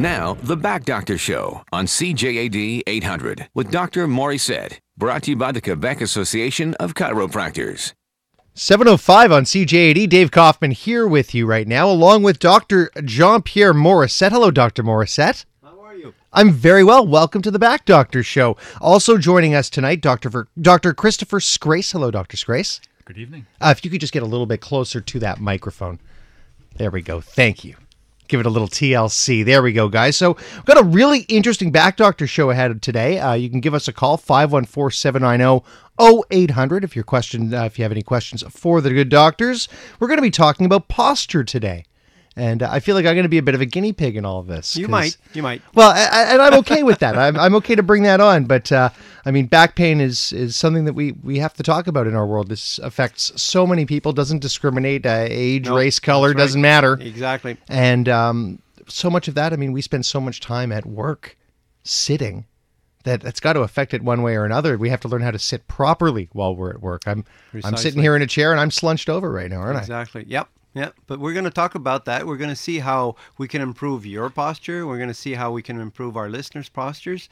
Now, The Back Doctor Show on CJAD 800 with Dr. Morissette. Brought to you by the Quebec Association of Chiropractors. 705 on CJAD. Dave Kaufman here with you right now, along with Dr. Jean Pierre Morissette. Hello, Dr. Morissette. How are you? I'm very well. Welcome to the Back Doctor Show. Also joining us tonight, Dr. Ver- Dr. Christopher Scrace. Hello, Dr. Scrace. Good evening. Uh, if you could just get a little bit closer to that microphone. There we go. Thank you. Give it a little TLC. There we go, guys. So, we've got a really interesting Back Doctor show ahead today. Uh, you can give us a call, 514 790 0800 if your question uh, if you have any questions for the good doctors. We're going to be talking about posture today. And I feel like I'm going to be a bit of a guinea pig in all of this. You might. You might. well, I, I- and I'm okay with that. I'm, I'm okay to bring that on, but uh, I mean, back pain is is something that we we have to talk about in our world. This affects so many people. Doesn't discriminate uh, age, No, race, color. right. Doesn't matter. Exactly. And um, so much of that. I mean, we spend so much time at work sitting that that's got to affect it one way or another. We have to learn how to sit properly while we're at work. I'm I'm sitting here in a chair and I'm slunched over right now, aren't I? Exactly. Yep. Yep. But we're going to talk about that. We're going to see how we can improve your posture. We're going to see how we can improve our listeners' postures,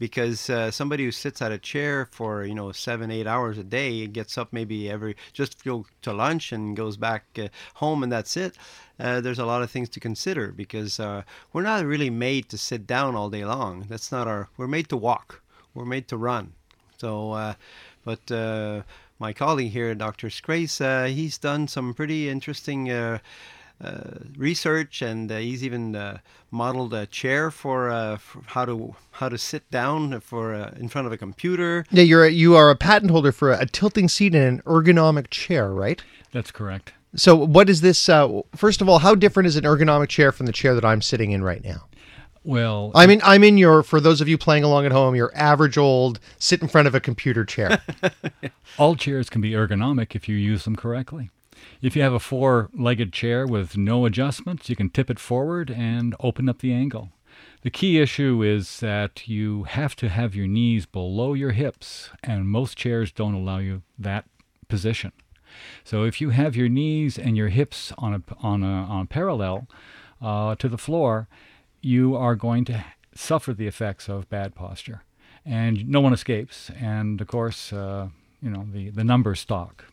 because uh, somebody who sits at a chair for you know seven, eight hours a day, gets up maybe every just go to lunch and goes back uh, home, and that's it. Uh, there's a lot of things to consider because uh, we're not really made to sit down all day long. That's not our. We're made to walk. We're made to run. So, uh, but uh, my colleague here, Dr. Scrace, uh, he's done some pretty interesting uh, uh, research, and uh, he's even uh, modeled a chair for, uh, for how to how to sit down for uh, in front of a computer. Yeah, you're a, you are a patent holder for a, a tilting seat and an ergonomic chair, right? That's correct. So, what is this? Uh, first of all, how different is an ergonomic chair from the chair that I'm sitting in right now? Well, I mean, I'm in your. For those of you playing along at home, your average old sit in front of a computer chair. all chairs can be ergonomic if you use them correctly. If you have a four legged chair with no adjustments, you can tip it forward and open up the angle. The key issue is that you have to have your knees below your hips, and most chairs don't allow you that position. So if you have your knees and your hips on a on a on parallel uh, to the floor, you are going to suffer the effects of bad posture, and no one escapes. And of course, uh, you know the the numbers stalk.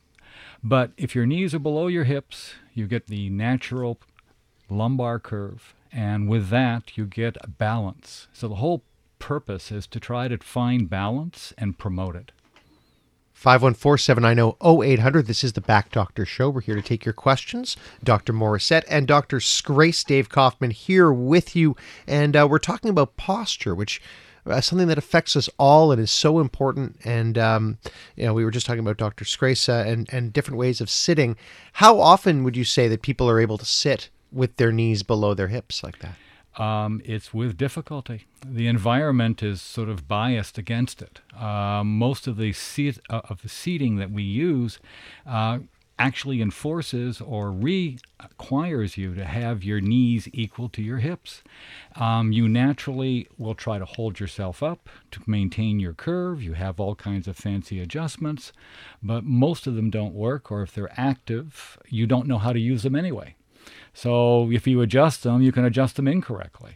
But if your knees are below your hips, you get the natural lumbar curve, and with that, you get balance. So the whole purpose is to try to find balance and promote it. 514-790-0800. This is the Back Doctor Show. We're here to take your questions. Dr. Morissette and Dr. Scrace Dave Kaufman here with you. And uh, we're talking about posture, which uh, something that affects us all and is so important. And, um, you know, we were just talking about Dr. Scrace uh, and, and different ways of sitting. How often would you say that people are able to sit with their knees below their hips like that? Um, it's with difficulty. The environment is sort of biased against it. Uh, most of the seat, uh, of the seating that we use uh, actually enforces or requires you to have your knees equal to your hips. Um, you naturally will try to hold yourself up to maintain your curve. You have all kinds of fancy adjustments, but most of them don't work, or if they're active, you don't know how to use them anyway. So if you adjust them, you can adjust them incorrectly.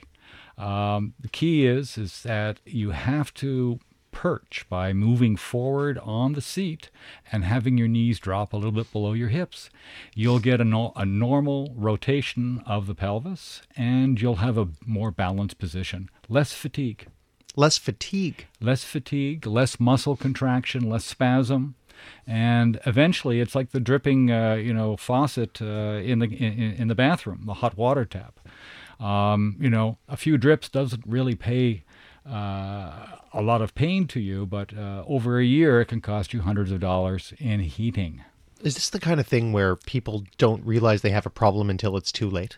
Um, the key is is that you have to perch by moving forward on the seat and having your knees drop a little bit below your hips. You'll get a, no, a normal rotation of the pelvis and you'll have a more balanced position. Less fatigue. Less fatigue. Less fatigue, less muscle contraction, less spasm and eventually it's like the dripping uh, you know faucet uh, in the in, in the bathroom the hot water tap. Um, you know a few drips doesn't really pay uh, a lot of pain to you but uh, over a year it can cost you hundreds of dollars in heating. Is this the kind of thing where people don't realize they have a problem until it's too late?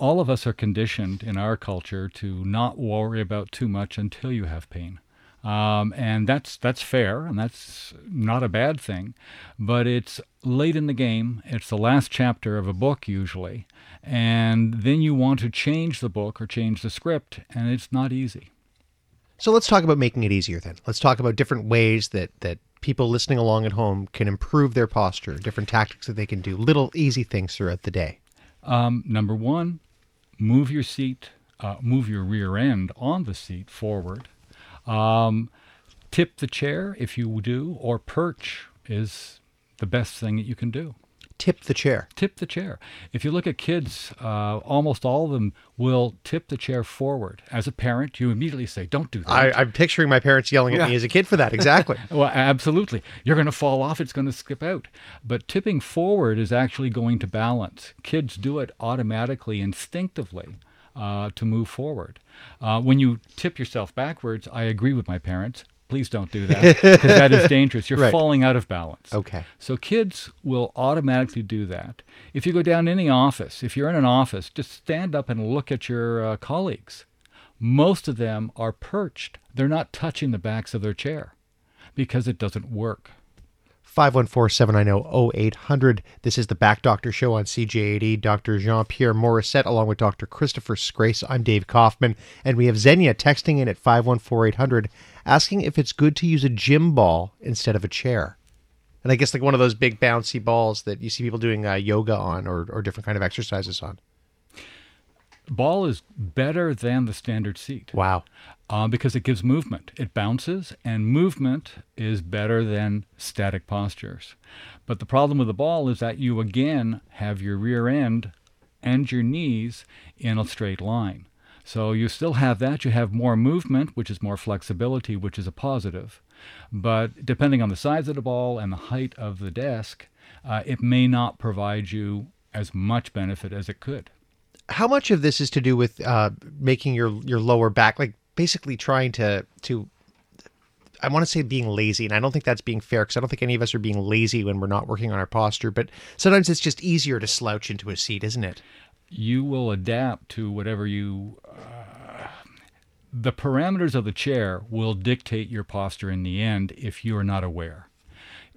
all of us are conditioned in our culture to not worry about too much until you have pain Um, and that's that's fair, and that's not a bad thing, but it's late in the game. It's the last chapter of a book usually, and then you want to change the book or change the script, and it's not easy. So let's talk about making it easier then. Let's talk about different ways that that people listening along at home can improve their posture, different tactics that they can do, little easy things throughout the day. Um, number one, move your seat uh, move your rear end on the seat forward. Um, tip the chair if you do, or perch is the best thing that you can do. Tip the chair. Tip the chair. If you look at kids, uh, almost all of them will tip the chair forward. As a parent, you immediately say, "Don't do that." I, I'm picturing my parents yelling at me as a kid for that. Exactly. Well, absolutely. You're going to fall off. It's going to skip out. But tipping forward is actually going to balance. Kids do it automatically, instinctively, uh, to move forward. Uh, when you tip yourself backwards, I agree with my parents. Please don't do that because that is dangerous. You're Right. falling out of balance. Okay. So kids will automatically do that. If you go down any office, if you're in an office, just stand up and look at your uh, colleagues. Most of them are perched. They're not touching the backs of their chair because it doesn't work. 514-790-0800. This is the Back Doctor Show on CJAD. Dr. Jean-Pierre Morissette along with Dr. Christopher Scrace. I'm Dave Kaufman. And we have Xenia texting in at 514-800 asking if it's good to use a gym ball instead of a chair. And I guess like one of those big bouncy balls that you see people doing uh, yoga on or, or different kind of exercises on. Ball is better than the standard seat Wow. uh, because it gives movement. It bounces, and movement is better than static postures. But the problem with the ball is that you again have your rear end and your knees in a straight line. So you still have that. You have more movement, which is more flexibility, which is a positive. But depending on the size of the ball and the height of the desk, uh, it may not provide you as much benefit as it could. How much of this is to do with uh, making your your lower back like basically trying to to I want to say being lazy, and I don't think that's being fair because I don't think any of us are being lazy when we're not working on our posture. But sometimes it's just easier to slouch into a seat, isn't it? you will adapt to whatever you. Uh, the parameters of the chair will dictate your posture in the end if you are not aware.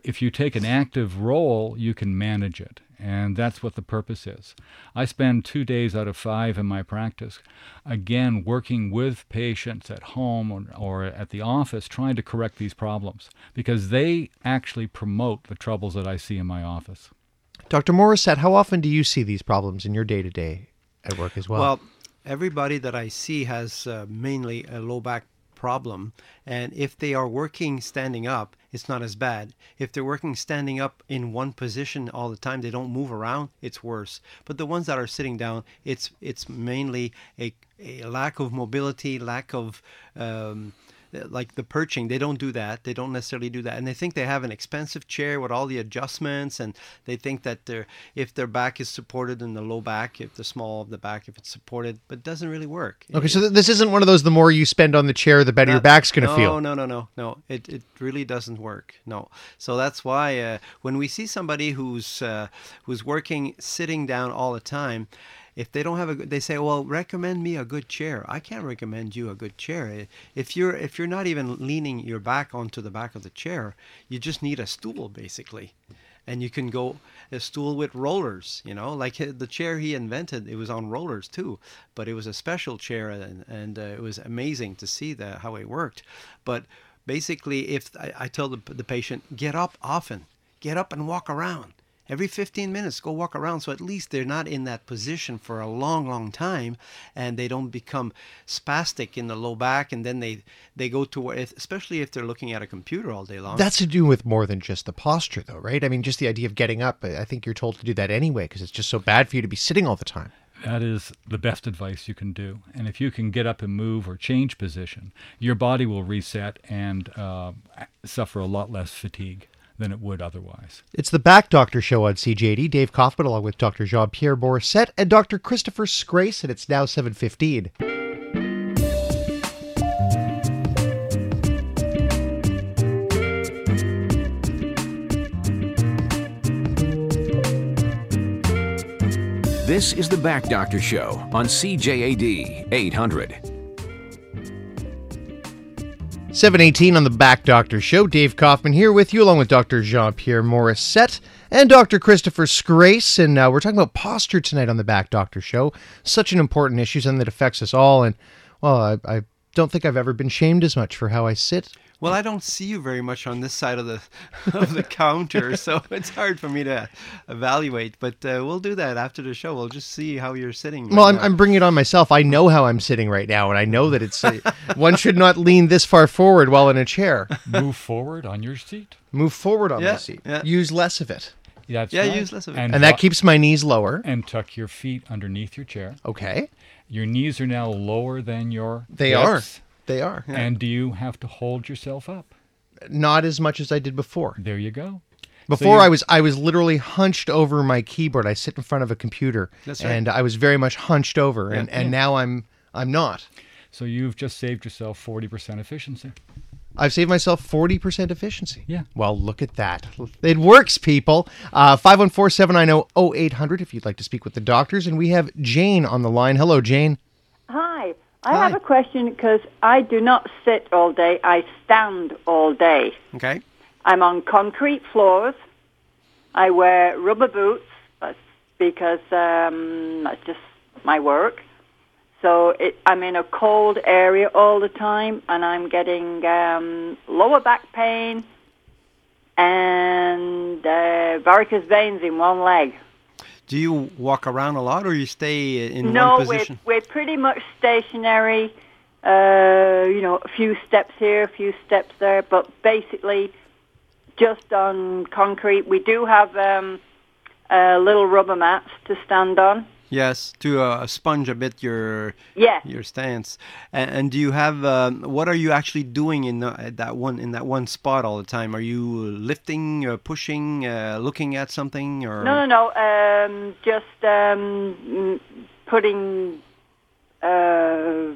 If you take an active role, you can manage it. And that's what the purpose is. I spend two days out of five in my practice, again, working with patients at home or, or at the office, trying to correct these problems because they actually promote the troubles that I see in my office. Dr. Morissette, how often do you see these problems in your day to day at work as well? Well, everybody that I see has uh, mainly a low back problem. And if they are working standing up, it's not as bad. If they're working standing up in one position all the time, they don't move around, it's worse. But the ones that are sitting down, it's it's mainly a, a lack of mobility, lack of um, like the perching they don't do that they don't necessarily do that and they think they have an expensive chair with all the adjustments and they think that their if their back is supported in the low back if the small of the back if it's supported but it doesn't really work okay, so this isn't one of those the more you spend on the chair, the better your back's going to no, feel. No, no, no, no. It, it really doesn't work. No. So that's why uh, when we see somebody who's uh, who's working sitting down all the time, if they don't have a they say, well, recommend me a good chair. I can't recommend you a good chair. If you're if you're not even leaning your back onto the back of the chair, you just need a stool basically. And you can go a stool with rollers, you know, like the chair he invented. It was on rollers too, but it was a special chair, and, and uh, it was amazing to see that how it worked. But basically, if I, I tell the, the patient, get up often, get up and walk around every 15 minutes go walk around so at least they're not in that position for a long long time and they don't become spastic in the low back and then they they go to where if, especially if they're looking at a computer all day long That's to do with more than just the posture, though, right? I mean, just the idea of getting up. I I think you're told to do that anyway because it's just so bad for you to be sitting all the time. That is the best advice you can do. And if you can get up and move or change position, your body will reset and uh, suffer a lot less fatigue than it would otherwise. It's the Back Doctor Show on CJAD. Dave Kaufman, along with Dr. Jean-Pierre Morissette and Dr. Christopher Scrace, and it's now 7.15. This is the Back Doctor Show on CJAD 800. 718 on the Back Doctor Show. Dave Kaufman here with you, along with Dr. Jean-Pierre Morissette and Dr. Christopher Scrace. And uh, we're talking about posture tonight on the Back Doctor Show. Such an important issue, something that affects us all. And, well, I, I don't think I've ever been shamed as much for how I sit. Well, I don't see you very much on this side of the of the counter, so it's hard for me to evaluate. But uh, we'll do that after the show. We'll just see how you're sitting. Well, right I'm, now. I'm bringing it on myself. I know how I'm sitting right now, and I know that it's uh, one should not lean this far forward while in a chair. Move forward on your seat. Move forward on my Yeah, seat. yeah. Use less of it, That's Yeah, right. use less of it. And, and that keeps my knees lower. and tuck your feet underneath your chair. Okay, Your knees are now lower than your they are. Hips. They are And do you have to hold yourself up? not as much as I did before. There you go. Before you- I was I was literally hunched over my keyboard. I sit in front of a computer, That's right. and I was very much hunched over. And, Yeah. and now I'm I'm not. So you've just saved yourself 40% efficiency. I've saved myself 40% efficiency. Yeah. Well, look at that. It works, people. Uh, 514 790 0800 if you'd like to speak with the doctors. And we have Jane on the line. Hello, Jane. Hi. I Hi. have a question because I do not sit all day. I stand all day. okay. I'm on concrete floors. I wear rubber boots because um, that's just my work. So it, I'm in a cold area all the time, and I'm getting um, lower back pain and uh, varicose veins in one leg. Do you walk around a lot, or you stay in no, one we're, we're pretty much stationary. Uh, you know, a few steps here, a few steps there, but basically just on concrete. We do have um, uh, little rubber mats to stand on. Yes, to uh, sponge a bit your Yeah. your stance. And, and do you have um, what are you actually doing in the, that one in that one spot all the time? Are you lifting, uh, pushing, uh, looking at something, or No, no, no. Um, just um, putting uh,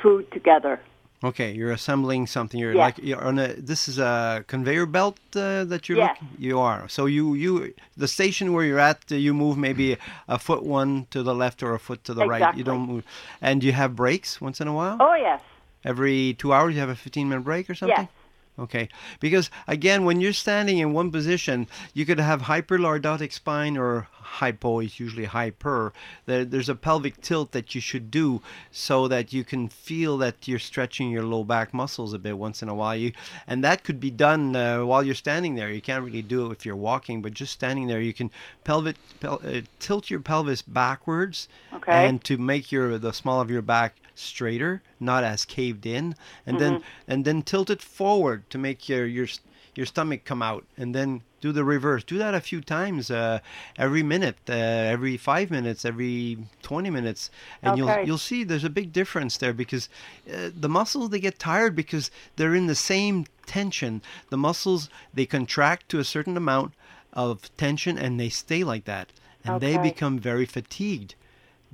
food together. Okay, you're assembling something. You're Yeah. like you're on a. This is a conveyor belt uh, that you're. Yeah. looking- you are. So you you the station where you're at, you move maybe a foot one to the left or a foot to the right. You don't move, and you have breaks once in a while. Oh yes, Every two hours, you have a 15 minute break or something. yes. Okay, because again, when you're standing in one position, you could have hyperlordotic spine or hypo is usually hyper. There, there's a pelvic tilt that you should do so that you can feel that you're stretching your low back muscles a bit once in a while. You, and that could be done uh, while you're standing there. You can't really do it if you're walking, but just standing there, you can pelvic pel- uh, tilt your pelvis backwards Okay. and to make your the small of your back straighter, not as caved in, and then and then tilt it forward to make your your your stomach come out, and then do the reverse. Do that a few times, uh, every minute, uh, every five minutes, every twenty minutes, and you'll you'll see there's a big difference there because uh, the muscles they get tired because they're in the same tension. The muscles they contract to a certain amount of tension and they stay like that, and they become very fatigued.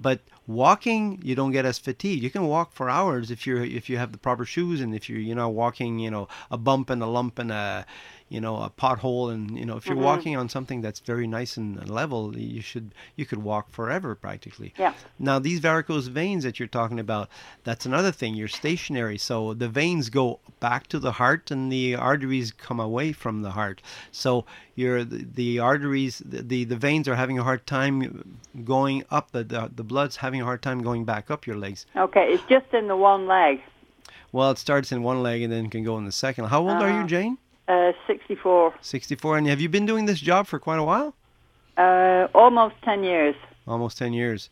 But walking, you don't get as fatigued. You can walk for hours if you're if you have the proper shoes and if you're you know walking you know a bump and a lump and a you know a pothole and you know if you're mm-hmm. walking on something that's very nice and level, you should you could walk forever practically. Yeah. Now these varicose veins that you're talking about, that's another thing. You're stationary, so the veins go back to the heart and the arteries come away from the heart. So you're the, the arteries, the, the the veins are having a hard time going up. The, the the blood's having a hard time going back up your legs. Okay, it's just in the one leg. Well, it starts in one leg and then can go in the second. How old are you, uh-huh. Jane? Uh, 64. 64. And have you been doing this job for quite a while? Uh, almost 10 years. almost 10 years.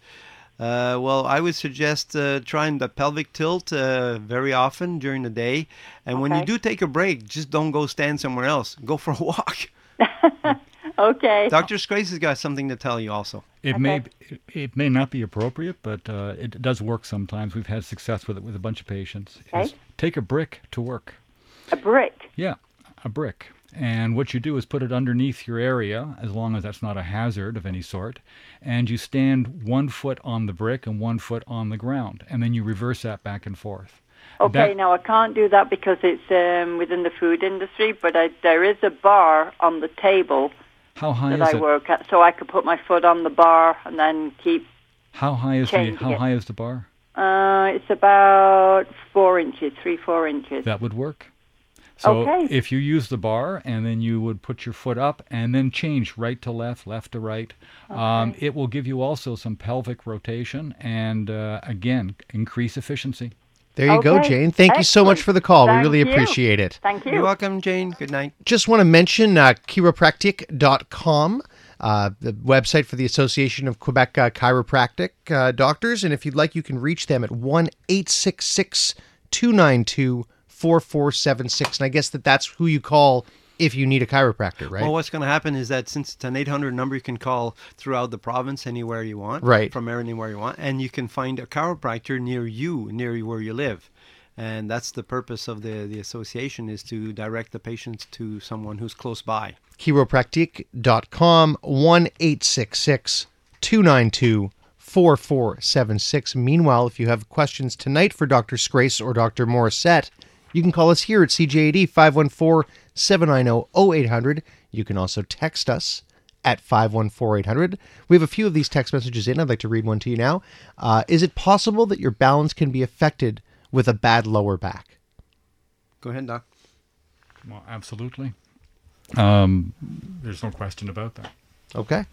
Uh, well, I would suggest uh, trying the pelvic tilt uh, very often during the day. And when you do take a break, just don't go stand somewhere else. Go for a walk. Okay. Dr. Scrace has got something to tell you also. It may it, it may not be appropriate, but uh, it does work sometimes. We've had success with it with a bunch of patients. is Okay. Take a brick to work. A brick. Yeah, a brick. And what you do is put it underneath your area, as long as that's not a hazard of any sort, and you stand one foot on the brick and one foot on the ground, and then you reverse that back and forth. Okay, That- now I can't do that because it's um, within the food industry, but I, there is a bar on the table How high that is I it? work at, so I could put my foot on the bar and then keep. How high is the how it. high is the bar? Uh, it's about four inches, three, four inches. That would work. So Okay. if you use the bar and then you would put your foot up and then change right to left, left to right, um, it will give you also some pelvic rotation and uh, again increase efficiency. There you go, Jane. Thank you so much for the call. Thank we really you. appreciate it. Thank you. You're welcome, Jane. Good night. Just want to mention uh, chiropractic.com, uh, the website for the Association of Quebec uh, Chiropractic uh, Doctors. And if you'd like, you can reach them at 1 866 292 4476. And I guess that that's who you call if you need a chiropractor, right? Well, what's going to happen is that since it's an 800 number, you can call throughout the province anywhere you want, Right. From anywhere you want, and you can find a chiropractor near you, near where you live, and that's the purpose of the the association is to direct the patients to someone who's close by. chiropractic.com 1 866 292 4476. Meanwhile, if you have questions tonight for Dr. Scrace or Dr. Morissette, you can call us here at CJAD 514 790 0800. You can also text us at 514 800. We have a few of these text messages in. I'd like to read one to you now. Uh, is it possible that your balance can be affected with a bad lower back? Go ahead, doc. Well, absolutely. Um, there's no question about that. Okay.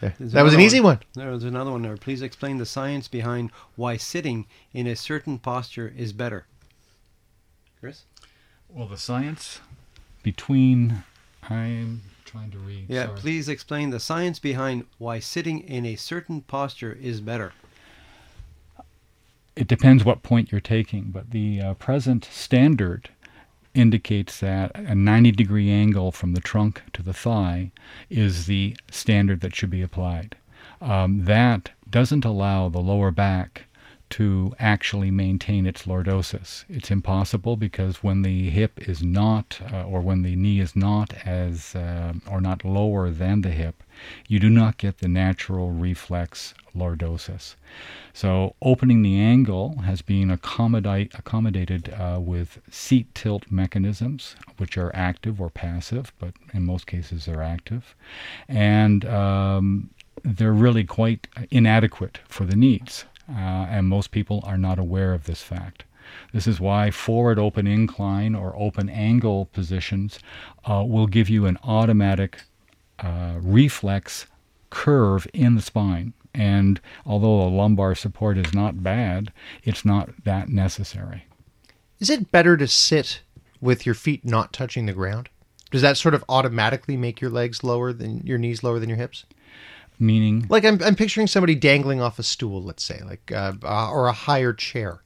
There. That was an easy one. There's another one there. Please explain the science behind why sitting in a certain posture is better. Chris? Well, the science between I'm trying to read. Yeah, sorry. please explain the science behind why sitting in a certain posture is better. It depends what point you're taking, but the uh, present standard indicates that a 90 degree angle from the trunk to the thigh is the standard that should be applied. Um, that doesn't allow the lower back to actually maintain its lordosis. It's impossible because when the hip is not, uh, or when the knee is not as, uh, or not lower than the hip, you do not get the natural reflex lordosis. So opening the angle has been accommodate, accommodated uh, with seat tilt mechanisms, which are active or passive, but in most cases they're active. And um, they're really quite inadequate for the needs. Uh, and most people are not aware of this fact. This is why forward open incline or open angle positions uh, will give you an automatic uh, reflex curve in the spine. And although a lumbar support is not bad, it's not that necessary. Is it better to sit with your feet not touching the ground? Does that sort of automatically make your legs lower than your knees lower than your hips? Meaning, Like I'm, I'm picturing somebody dangling off a stool, let's say, like uh, uh, or a higher chair.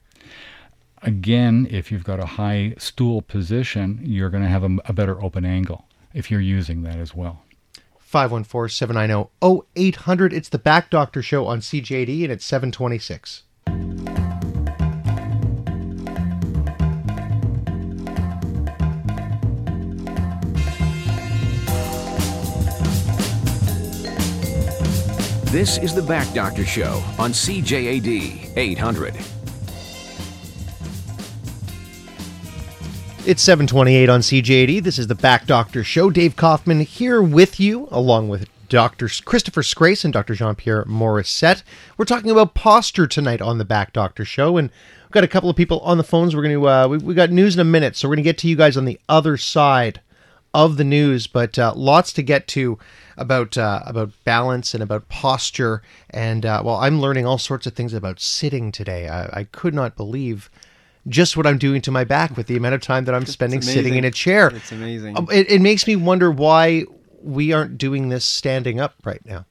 again, if you've got a high stool position, you're going to have a, a better open angle if you're using that as well. 514-790-0800. It's the Back Doctor Show on CJAD, and it's 726. This is the Back Doctor Show on CJAD 800. It's 728 on CJAD. This is the Back Doctor Show. Dave Kaufman here with you, along with Dr. Christopher Scrace and Dr. Jean-Pierre Morissette. We're talking about posture tonight on the Back Doctor Show, and we've got a couple of people on the phones. We're going to uh, we, we got news in a minute, so we're going to get to you guys on the other side of the news, but uh, lots to get to about uh, about balance and about posture. And uh, well, I'm learning all sorts of things about sitting today. I, I could not believe just what I'm doing to my back with the amount of time that I'm spending sitting in a chair. It's amazing. Um, It, it makes me wonder why we aren't doing this standing up right now.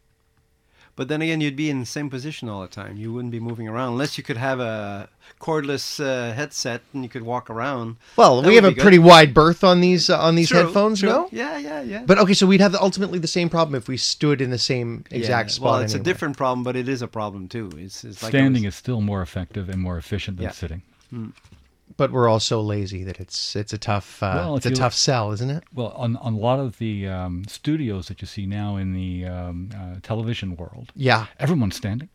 But then again, you'd be in the same position all the time. You wouldn't be moving around unless you could have a cordless uh, headset and you could walk around. Well, That we have a good. pretty wide berth on these uh, on these True, headphones, true. no? Yeah, yeah, yeah. But okay, so we'd have ultimately the same problem if we stood in the same exact yeah. spot. Well, it's anyway. a different problem, but it is a problem too. It's, it's like Standing was- is still more effective and more efficient than Yeah. sitting. But we're all so lazy that it's it's a tough uh, Well, it's a you tough sell, isn't it? Well, on, on a lot of the um, studios that you see now in the um, uh, television world, Yeah. everyone's standing.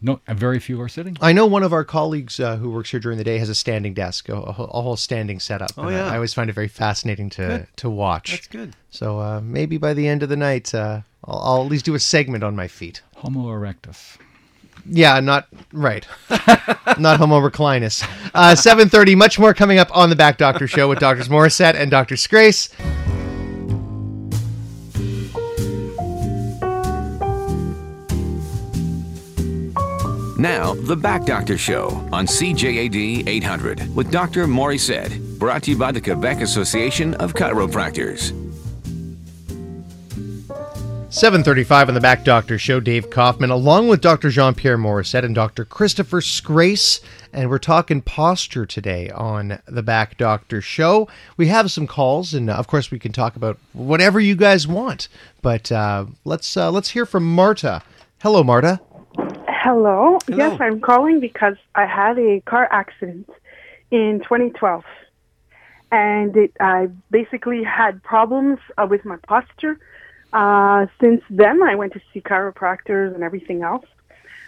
No, and very few are sitting. I know one of our colleagues uh, who works here during the day has a standing desk, a, a whole- standing setup. Oh, and I- yeah. I always find it very fascinating to Good. to watch. That's good. So uh, maybe by the end of the night, uh, I'll, I'll at least do a segment on my feet. Homo erectus. Yeah, not right. not Homo reclinus. Uh, 7.30, much more coming up on the Back Doctor Show with Drs. Morissette and Dr. Scrace. Now, The Back Doctor Show on CJAD 800 with Dr. Said, brought to you by the Quebec Association of Chiropractors. 735 on the Back Doctor Show, Dave Kaufman, along with Dr. Jean-Pierre Morissette and Dr. Christopher Scrace, and we're talking posture today on the Back Doctor Show. We have some calls, and uh, of course we can talk about whatever you guys want. But uh, let's uh, let's hear from Marta. Hello, Marta. Hello. Hello. Yes, I'm calling because I had a car accident in 2012, and it I basically had problems uh, with my posture. Uh, since then, I went to see chiropractors and everything else,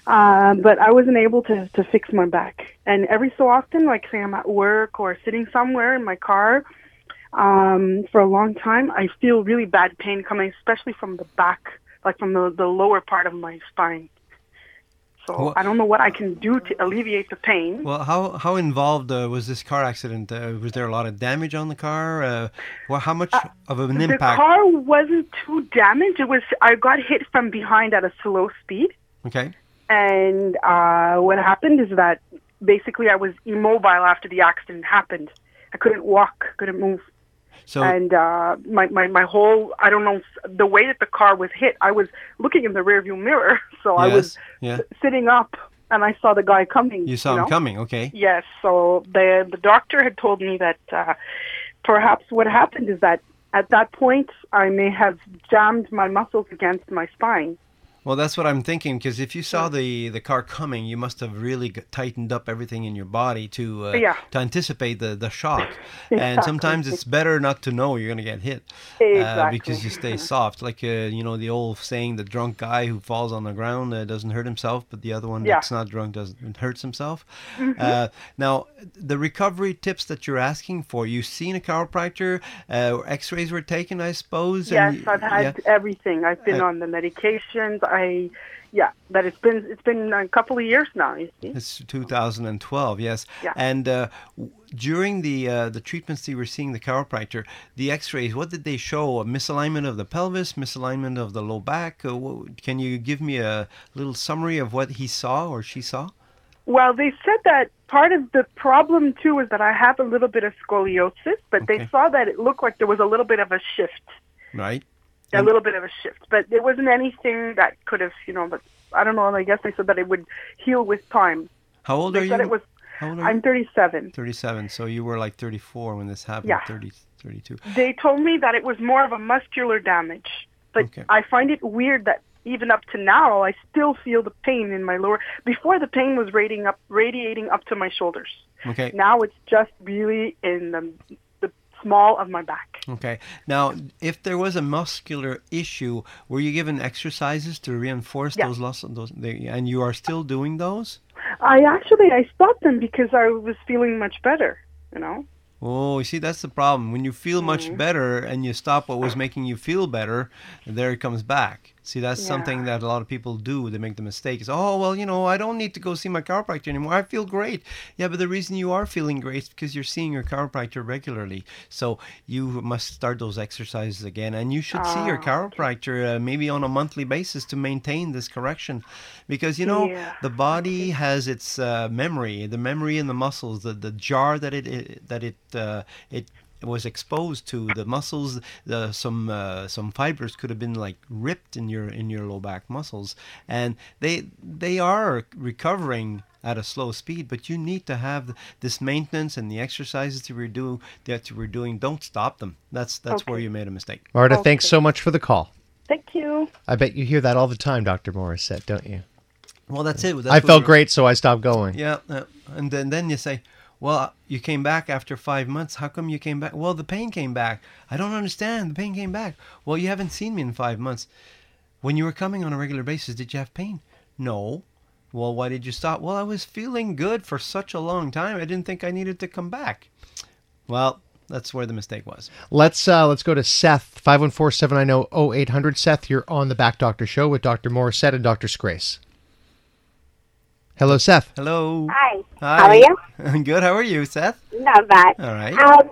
uh, but I wasn't able to to fix my back. And every so often, like say I'm at work or sitting somewhere in my car, um, for a long time, I feel really bad pain coming, especially from the back, like from the the lower part of my spine. So Well- I don't know what I can do to alleviate the pain. Well, how how involved uh, was this car accident? Uh, was there a lot of damage on the car? Uh, well, how much of an the impact? The car wasn't too damaged. It was I got hit from behind at a slow speed, Okay. and uh, what happened is that basically I was immobile after the accident happened. I couldn't walk, couldn't move. So and uh, my, my my whole I don't know the way that the car was hit. I was looking in the rearview mirror, so I was yeah. sitting up, and I saw the guy coming. You saw him know? coming. Okay. Yes. So the the doctor had told me that uh, perhaps what happened is that at that point I may have jammed my muscles against my spine. Well, that's what I'm thinking because if you saw the the car coming, you must have really tightened up everything in your body to uh, Yeah. to anticipate the the shock. And sometimes it's better not to know you're going to get hit uh, because you stay soft. Like uh, you know the old saying, the drunk guy who falls on the ground uh, doesn't hurt himself, but the other one Yeah. that's not drunk doesn't hurts himself. Mm-hmm. Uh, now, the recovery tips that you're asking for, you've seen a chiropractor, uh, X-rays were taken, I suppose. Yes, and, I've had yeah. everything. I've been on the medications. I yeah, but it's been it's been a couple of years now. You see. It's 2012, yes. Yeah. And uh, during the uh, the treatments that you were seeing the chiropractor, the X-rays, what did they show? A misalignment of the pelvis, misalignment of the low back. Uh, wha- can you give me a little summary of what he saw or she saw? Well, they said that part of the problem too is that I have a little bit of scoliosis, but Okay. they saw that it looked like there was a little bit of a shift, Right. A little bit of a shift, but there wasn't anything that could have, you know. But I don't know. I guess they said that it would heal with time. How old They are you? said it was. How old are I'm 37. 37. So you were like 34 when this happened. Yeah. 30, 32. They told me that it was more of a muscular damage, but Okay. I find it weird that even up to now I still feel the pain in my lower. Before the pain was radiating up, radiating up to my shoulders. Okay. Now it's just really in the small of my back. Okay. Now, if there was a muscular issue, were you given exercises to reinforce Yeah. those muscles? Those, they, and you are still doing those? I actually I stopped them because I was feeling much better. You know. Oh, you see, that's the problem. When you feel much Mm-hmm. better and you stop what was making you feel better, there it comes back. See, that's Yeah. something that a lot of people do. They make the mistake. Is, oh, well, you know, I don't need to go see my chiropractor anymore. I feel great. Yeah, but the reason you are feeling great is because you're seeing your chiropractor regularly. So you must start those exercises again. And you should see your Ah, chiropractor uh, maybe on a monthly basis to maintain this correction. Because, you know, Yeah. the body has its uh, memory, the memory in the muscles, the, the jar that it, it that it uh, it was exposed to, the muscles, the some uh, some fibers could have been like ripped in your in your low back muscles, and they they are recovering at a slow speed. But you need to have this maintenance and the exercises that you were do that you were doing. Don't stop them. That's that's where you made a mistake. Marta, thanks so much for the call. Thank you. I bet you hear that all the time, Dr. Morissette, don't you? Well, that's it. That's I felt great, so I stopped going. Yeah, uh, and then then you say, "Well, you came back after five months. How come you came back?" Well, the pain came back. I don't understand. The pain came back. Well, you haven't seen me in five months. When you were coming on a regular basis, did you have pain? No. Well, why did you stop? Well, I was feeling good for such a long time. I didn't think I needed to come back. Well, that's where the mistake was. Let's uh, let's go to Seth, 514-790-0800. Seth, you're on the Back Doctor Show with Dr. Morissette and Dr. Scrace. Hello, Seth. Hello. Hi. Hi. How are you? I'm good. How are you, Seth? Not bad. All right. Um,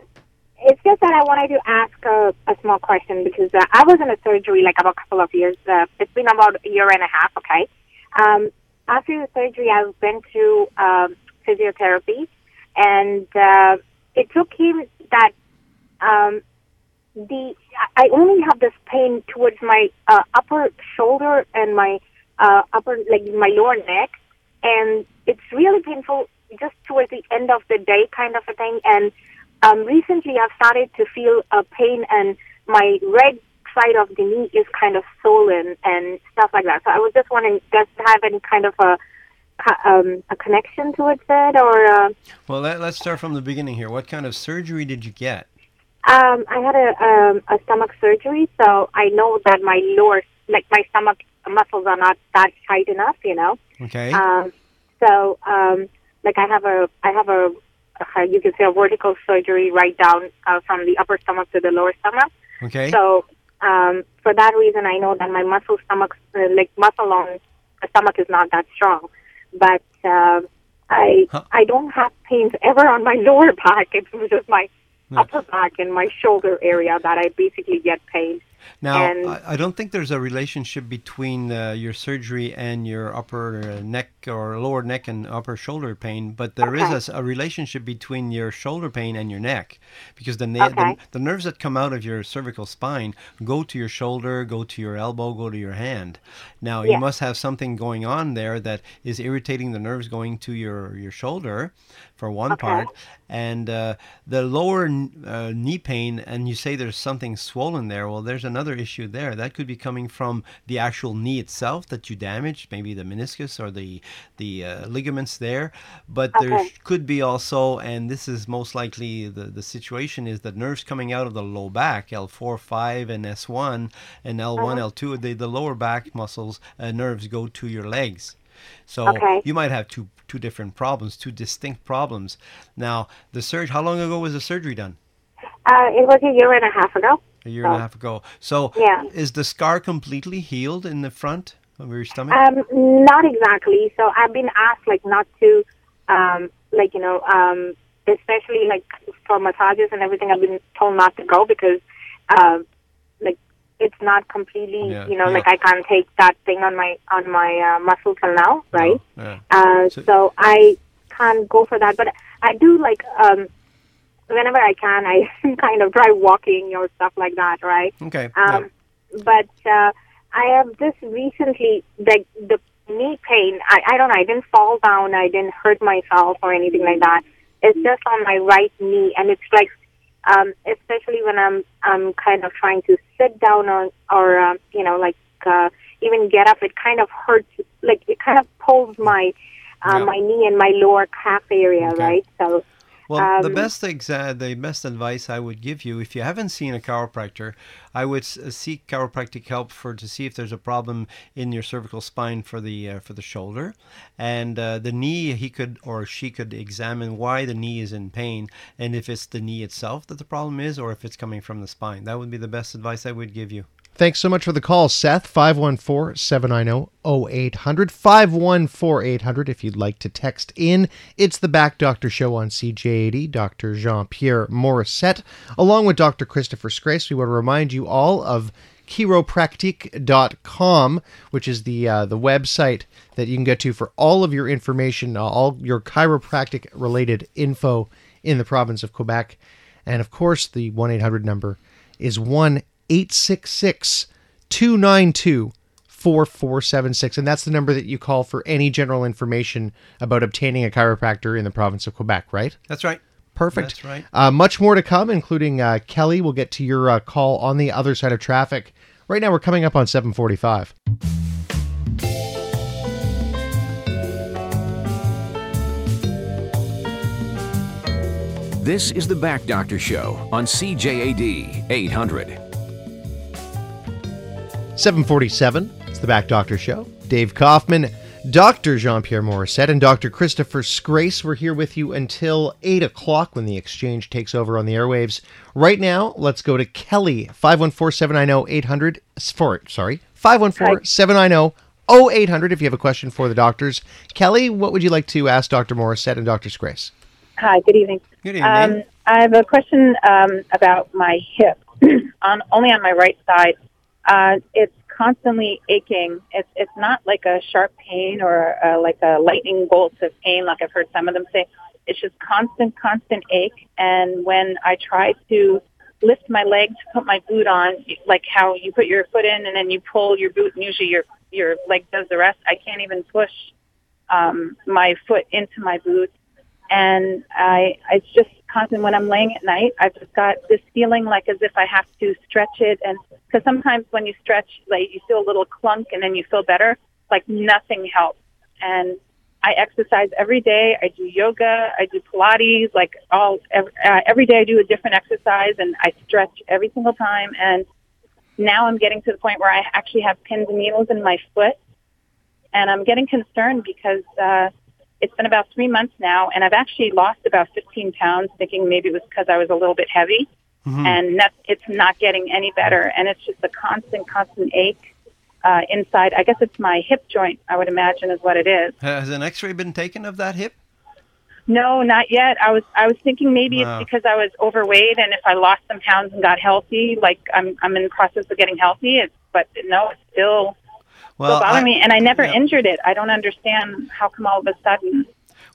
it's just that I wanted to ask a, a small question because uh, I was in a surgery like about a couple of years. Uh, it's been about a year and a half. Okay. Um, after the surgery, I've been through um, physiotherapy, and uh, it took him that um, the I only have this pain towards my uh, upper shoulder and my uh, upper like my lower neck, and it's really painful just towards the end of the day, kind of a thing. And um, recently, I've started to feel a pain, and my right side of the knee is kind of swollen and stuff like that. So I was just wondering, does it have any kind of a um, a connection towards it, or uh, Well, let, let's start from the beginning here. What kind of surgery did you get? Um, I had a um, a stomach surgery, so I know that my lower, like my stomach muscles, are not that tight enough. You know. Okay. Um, so, um, like I have a, I have a, a, you can say a vertical surgery right down uh, from the upper stomach to the lower stomach. okay. So, um, for that reason, I know that my muscle stomach, uh, like muscle on the stomach, is not that strong. But um I, Huh. I don't have pains ever on my lower back. It's just my upper back and my shoulder area that I basically get pain. Now, and- I, I don't think there's a relationship between uh, your surgery and your upper neck or lower neck and upper shoulder pain, but there is Okay. a s- a, relationship between your shoulder pain and your neck, because the, na- Okay. the the nerves that come out of your cervical spine go to your shoulder, go to your elbow, go to your hand. Now, you must have something going on there that is irritating the nerves going to your your shoulder, for one Okay. part, and uh, the lower uh, knee pain, and you say there's something swollen there. Well, there's another issue there. That could be coming from the actual knee itself that you damaged, maybe the meniscus or the the uh, ligaments there. But there could be also, and this is most likely the the situation is that nerves coming out of the low back, L4, 5, and S1, and L1, L2, the, the lower back muscles uh, nerves go to your legs. So Okay. you might have two two different problems, two distinct problems. Now, the surgery. How long ago was the surgery done? Uh, it was a year and a half ago. A year and a half ago. So, Yeah. is the scar completely healed in the front of your stomach? Um, not exactly. So I've been asked like not to, um, like you know, um, especially like for massages and everything. I've been told not to go because, uh, it's not completely, Yeah, you know, yeah. like I can't take that thing on my on my uh, muscle till now, right? No, yeah. Uh, So- so, I can't go for that, but I do like um, whenever I can, I kind of try walking or stuff like that, right? Okay. Um, But uh, I have this recently, like the knee pain. I, I don't know. I didn't fall down. I didn't hurt myself or anything like that. It's just on my right knee, and it's like, um, especially when I'm I'm kind of trying to sit down on or um, you know like uh, even get up. It kind of hurts. Like it kind of pulls my uh, Yeah. my knee and my lower calf area, Okay. right? So Well, the Um, best exa- the best advice I would give you, if you haven't seen a chiropractor, I would uh, seek chiropractic help for to see if there's a problem in your cervical spine for the uh, for the shoulder, and uh, the knee. He could or she could examine why the knee is in pain, and if it's the knee itself that the problem is, or if it's coming from the spine. That would be the best advice I would give you. Thanks so much for the call, Seth. 514 790 0800. 514 800 if you'd like to text in. It's the Back Doctor Show on CJAD. Dr. Jean Pierre Morissette, along with Dr. Christopher Scrace. We want to remind you all of chiropractic.com, which is the uh, the website that you can get to for all of your information, uh, all your chiropractic related info in the province of Quebec. And of course, the 1 800 number is 1 866 292 4476. And that's the number that you call for any general information about obtaining a chiropractor in the province of Quebec, right? That's right. Perfect. That's right. Uh, much more to come, including uh, Kelly. We'll get to your uh, call on the other side of traffic. Right now, we're coming up on 745. This is the Back Doctor Show on CJAD 800. 747. It's the Back Doctor Show. Dave Kaufman, Dr. Jean Pierre Morissette, and Dr. Christopher Scrace. We're here with you until 8 o'clock when the exchange takes over on the airwaves. Right now, let's go to Kelly, 514 790 800. Sorry, 514 790 0800 if you have a question for the doctors. Kelly, what would you like to ask Dr. Morissette and Dr. Scrace? Hi, good evening. Good evening. Um, I have a question um, about my hip, on only on my right side. Uh, it's constantly aching. It's it's not like a sharp pain or uh, like a lightning bolt of pain, like I've heard some of them say. It's just constant, constant ache. And when I try to lift my leg to put my boot on, like how you put your foot in and then you pull your boot, and usually your your leg does the rest. I can't even push um, my foot into my boot, and I it's just constant when I'm laying at night. I've just got this feeling like as if I have to stretch it, and because sometimes when you stretch, like you feel a little clunk, and then you feel better. Like nothing helps, and I exercise every day. I do yoga. I do Pilates. Like all every, uh, every day, I do a different exercise, and I stretch every single time. And now I'm getting to the point where I actually have pins and needles in my foot, and I'm getting concerned because uh, it's been about three months now, and I've actually lost about 15 pounds, thinking maybe it was because I was a little bit heavy, Mm-hmm. and that it's not getting any better, and it's just a constant, constant ache uh, inside. I guess it's my hip joint. I would imagine is what it is. Has an X-ray been taken of that hip? No, not yet. I was I was thinking maybe Wow. it's because I was overweight, and if I lost some pounds and got healthy, like I'm I'm in the process of getting healthy. It's, but no, it's still Well, bothering I- me, and I never yeah. injured it. I don't understand how come all of a sudden.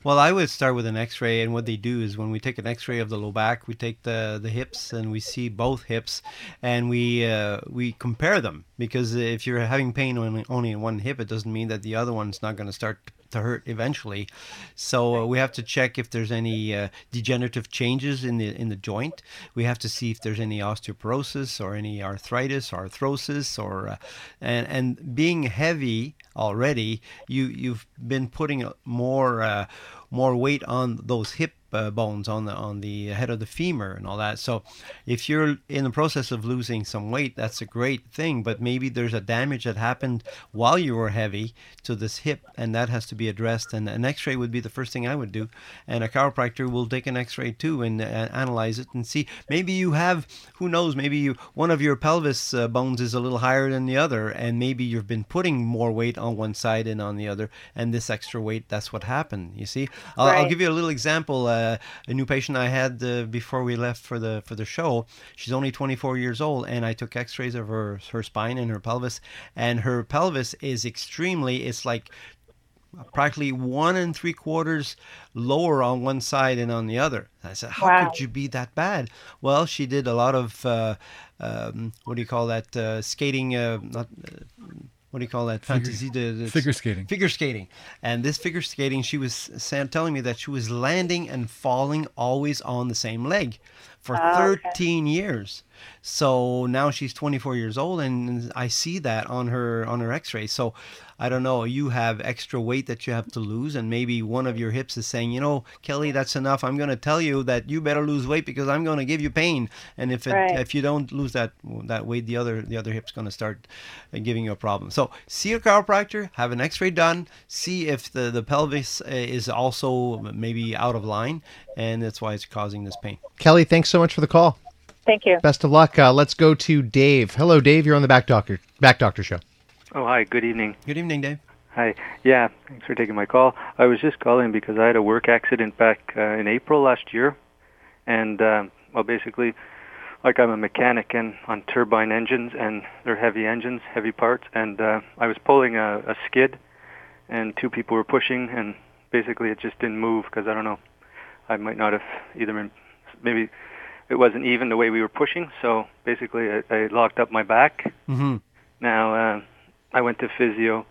Well, I would start with an X-ray, and what they do is when we take an X-ray of the low back, we take the the hips and we see both hips, and we uh, we compare them because if you're having pain only only in one hip, it doesn't mean that the other one's not going to start to hurt eventually. So uh, we have to check if there's any uh, degenerative changes in the in the joint. We have to see if there's any osteoporosis or any arthritis, arthrosis, or uh, and and being heavy already, you you've been putting more uh, more weight on those hip uh, bones on the on the head of the femur and all that. So if you're in the process of losing some weight, that's a great thing. But maybe there's a damage that happened while you were heavy to this hip, and that has to be addressed. And an X-ray would be the first thing I would do. And a chiropractor will take an X-ray too and uh, analyze it and see. Maybe you have, who knows? Maybe you one of your pelvis uh, bones is a little higher than the other, and maybe you've been putting more weight on one side and on the other, and this extra weight, that's what happened. You see, I'll, I'll give you a little example. Uh, a new patient I had uh, before we left for the for the show. She's only 24 years old, and I took X-rays of her her spine and her pelvis, and her pelvis is extremely. It's like practically one and three quarters lower on one side and on the other. I said, how Wow. could you be that bad? Well, she did a lot of uh, um, what do you call that? Uh, skating. Uh, not. What do you call that? Fantasy. the- the- Figure skating. Figure skating. And this figure skating, she was telling me that she was landing and falling always on the same leg for Oh, okay. 13 years. So now she's 24 years old, and I see that on her on her X-ray. So I don't know. You have extra weight that you have to lose, and maybe one of your hips is saying, you know, Kelly, that's enough. I'm going to tell you that you better lose weight because I'm going to give you pain. And if it, Right. if you don't lose that that weight, the other the other hip's going to start uh, giving you a problem. So see a chiropractor, have an X-ray done, see if the the pelvis uh, is also maybe out of line, and that's why it's causing this pain. Kelly, thanks so much for the call. Thank you. Best of luck. Uh, let's go to Dave. Hello, Dave. You're on the Back Doctor Back Doctor Show. Oh, hi. Good evening. Good evening, Dave. Hi. Yeah, thanks for taking my call. I was just calling because I had a work accident back uh, in April last year, and uh, well, basically, like I'm a mechanic and on turbine engines, and they're heavy engines, heavy parts, and uh, I was pulling a, a skid, and two people were pushing, and basically it just didn't move because I don't know, I might not have either been, maybe it wasn't even the way we were pushing, so basically I, I locked up my back. Mm-hmm. Now, uh, I went to physio,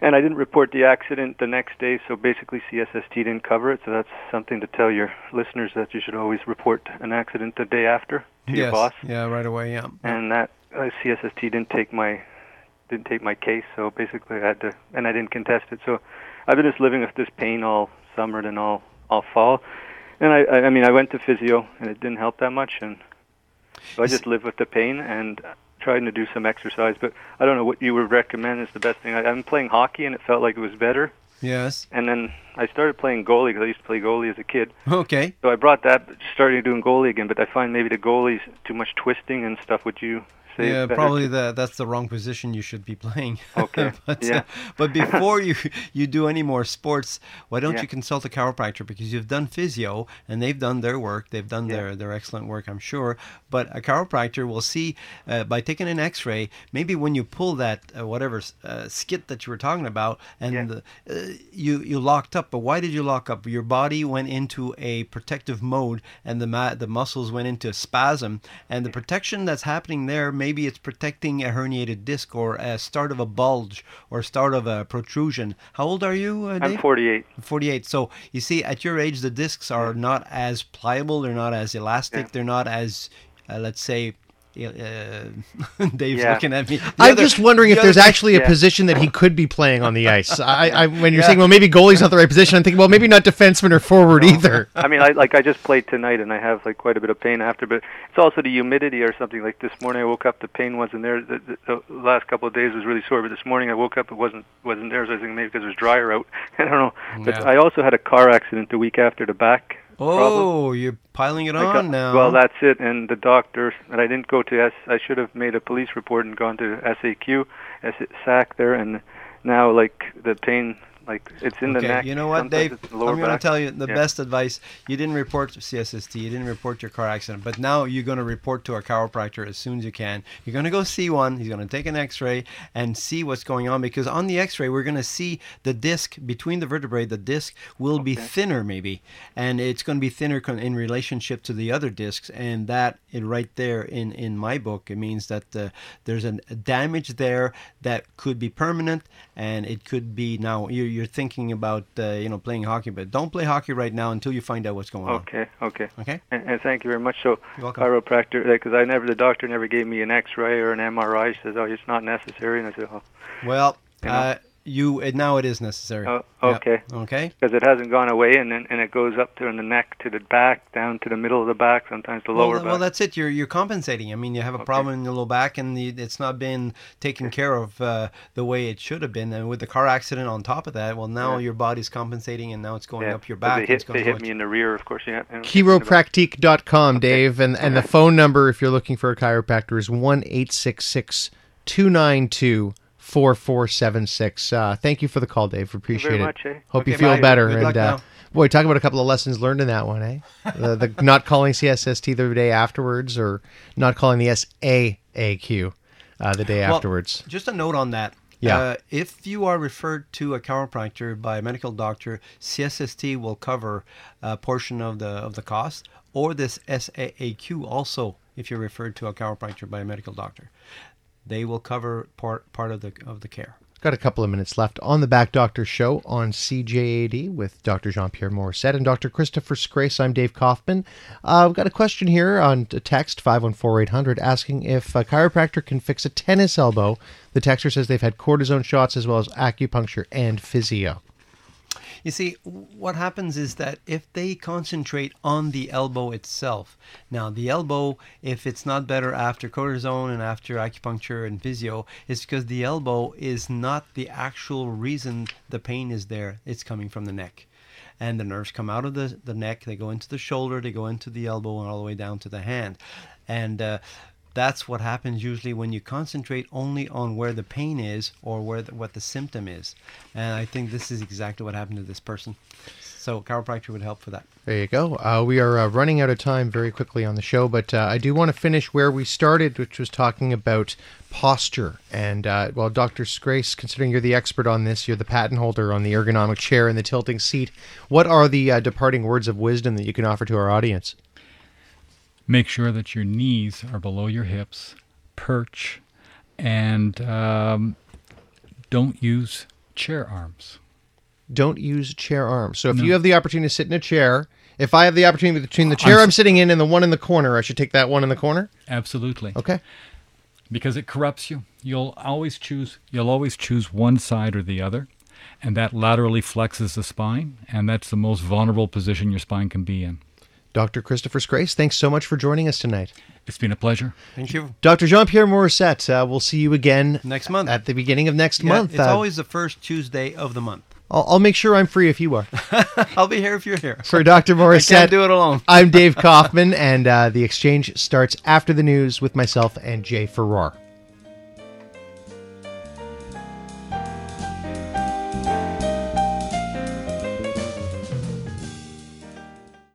and I didn't report the accident the next day, so basically CSST didn't cover it. So that's something to tell your listeners that you should always report an accident the day after to your boss. Yeah, right away. Yeah. And that uh, CSST didn't take my didn't take my case, so basically I had to, and I didn't contest it. So I've been just living with this pain all summer and all all fall. And I, I mean, I went to physio, and it didn't help that much, and so I just live with the pain and trying to do some exercise. But I don't know what you would recommend is the best thing. I, I'm playing hockey, and it felt like it was better. Yes. And then I started playing goalie because I used to play goalie as a kid. Okay. So I brought that, started doing goalie again. But I find maybe the goalie's too much twisting and stuff. Would you say. Yeah, probably the, that's the wrong position you should be playing. Okay, but, yeah. uh, but before you you do any more sports, why don't Yeah. you consult a chiropractor because you've done physio and they've done their work. They've done Yeah. their their excellent work, I'm sure. But a chiropractor will see uh, by taking an X-ray, maybe when you pull that uh, whatever uh, skit that you were talking about, and Yeah. the, uh, you you locked up. But why did you lock up? Your body went into a protective mode, and the ma- the muscles went into spasm, and the protection that's happening there, maybe it's protecting a herniated disc or a start of a bulge or start of a protrusion. How old are you, uh, Dave? I'm 48. 48. So you see, at your age, the discs are not as pliable. They're not as elastic. Yeah. They're not as, uh, let's say, uh, Dave's Yeah. looking at me. The I'm other- just wondering the if there's other- actually a Yeah. position that he could be playing on the ice. I, I when you're Yeah. saying, well, maybe goalie's not the right position, I'm thinking, well, maybe not defenseman or forward either. I mean, I like I just played tonight, and I have like quite a bit of pain after. But it's also the humidity or something. Like this morning, I woke up, the pain wasn't there. The, the, the last couple of days was really sore, but this morning I woke up, it wasn't wasn't there. So I think maybe because it was drier out. I don't know. But Yeah. I also had a car accident the week after the back. Problem. Oh, you're piling it I on got- now. Well, that's it. And the doctor, and I didn't go to S. I should have made a police report and gone to SAQ, SAC there, and now like the pain, like it's in okay, the neck. you know what, sometimes Dave? I'm going to tell you the Yeah. best advice. You didn't report to CSST. You didn't report your car accident, but now you're going to report to a chiropractor as soon as you can. You're going to go see one. He's going to take an X-ray and see what's going on because on the X-ray we're going to see the disc between the vertebrae. The disc will be thinner, maybe, and it's going to be thinner in relationship to the other discs, and that it right there in in my book it means that uh, there's an, a damage there that could be permanent, and it could be now you're, you're thinking about uh, you know playing hockey, but don't play hockey right now until you find out what's going on. Okay, okay. Okay. And, and thank you very much. So, You're welcome. chiropractor, because I never, the doctor never gave me an X-ray or an MRI. He says, "Oh, it's not necessary," and I said, "Oh, Well, You know? uh, you it, now it is necessary. oh Yeah. okay." Okay. Because it hasn't gone away, and then and it goes up to the neck, to the back, down to the middle of the back, sometimes the Well, lower th- back. well, that's it. You're you're compensating. I mean, you have a Okay. problem in your low back, and the, it's not been taken care of uh, the way it should have been. And with the car accident on top of that, well, now Yeah. your body's compensating, and now it's going yeah. up your back. They hit, it's going they to hit me in the rear, of course. Yeah. and- Chiropractique.com, Dave, and, and the phone number if you're looking for a chiropractor is 1 292 4476. Uh, Thank you for the call, Dave. Appreciate very it. much, eh? Hope you feel bye. better. Good and luck uh, boy, talk about a couple of lessons learned in that one, eh? the, the not calling CSST the day afterwards, or not calling the SAAQ uh, the day Well, afterwards. Just a note on that. Yeah. Uh, if you are referred to a chiropractor by a medical doctor, CSST will cover a portion of the of the cost, or this SAAQ also if you're referred to a chiropractor by a medical doctor. They will cover part part of the of the care. Got a couple of minutes left on the Back Doctor Show on CJAD with Dr. Jean Pierre Morissette and Dr. Christopher Scrace. I'm Dave Kaufman. Uh, we've got a question here on text 514800 asking if a chiropractor can fix a tennis elbow. The texter says they've had cortisone shots as well as acupuncture and physio. You see, what happens is that if they concentrate on the elbow itself, now the elbow, if it's not better after cortisone and after acupuncture and physio, it's because the elbow is not the actual reason the pain is there. It's coming from the neck. And the nerves come out of the, the neck, they go into the shoulder, they go into the elbow, and all the way down to the hand. And uh, that's what happens usually when you concentrate only on where the pain is or where the, what the symptom is. And I think this is exactly what happened to this person. So chiropractor would help for that. There you go. Uh, we are uh, running out of time very quickly on the show, but uh, I do want to finish where we started, which was talking about posture. And uh, well, Dr. Scrace, considering you're the expert on this, you're the patent holder on the ergonomic chair and the tilting seat. What are the uh, departing words of wisdom that you can offer to our audience? Make sure that your knees are below your hips, perch, and um, don't use chair arms. Don't use chair arms. So if No. you have the opportunity to sit in a chair, if I have the opportunity between the chair I'm I'm, sitting in and the one in the corner, I should take that one in the corner. Absolutely. Okay. because it corrupts you. You'll always choose you'll always choose one side or the other, and that laterally flexes the spine, and that's the most vulnerable position your spine can be in. Dr. Christopher Scrace, thanks so much for joining us tonight. It's been a pleasure. Thank you. Dr. Jean Pierre Morissette, uh, we'll see you again Next month. at the beginning of next Yeah, month. It's Uh, always the first Tuesday of the month. I'll, I'll make sure I'm free if you are. I'll be here if you're here. For Dr. I Morissette, can't do it alone. I'm Dave Kaufman, and uh, the exchange starts after the news with myself and Jay Farrar.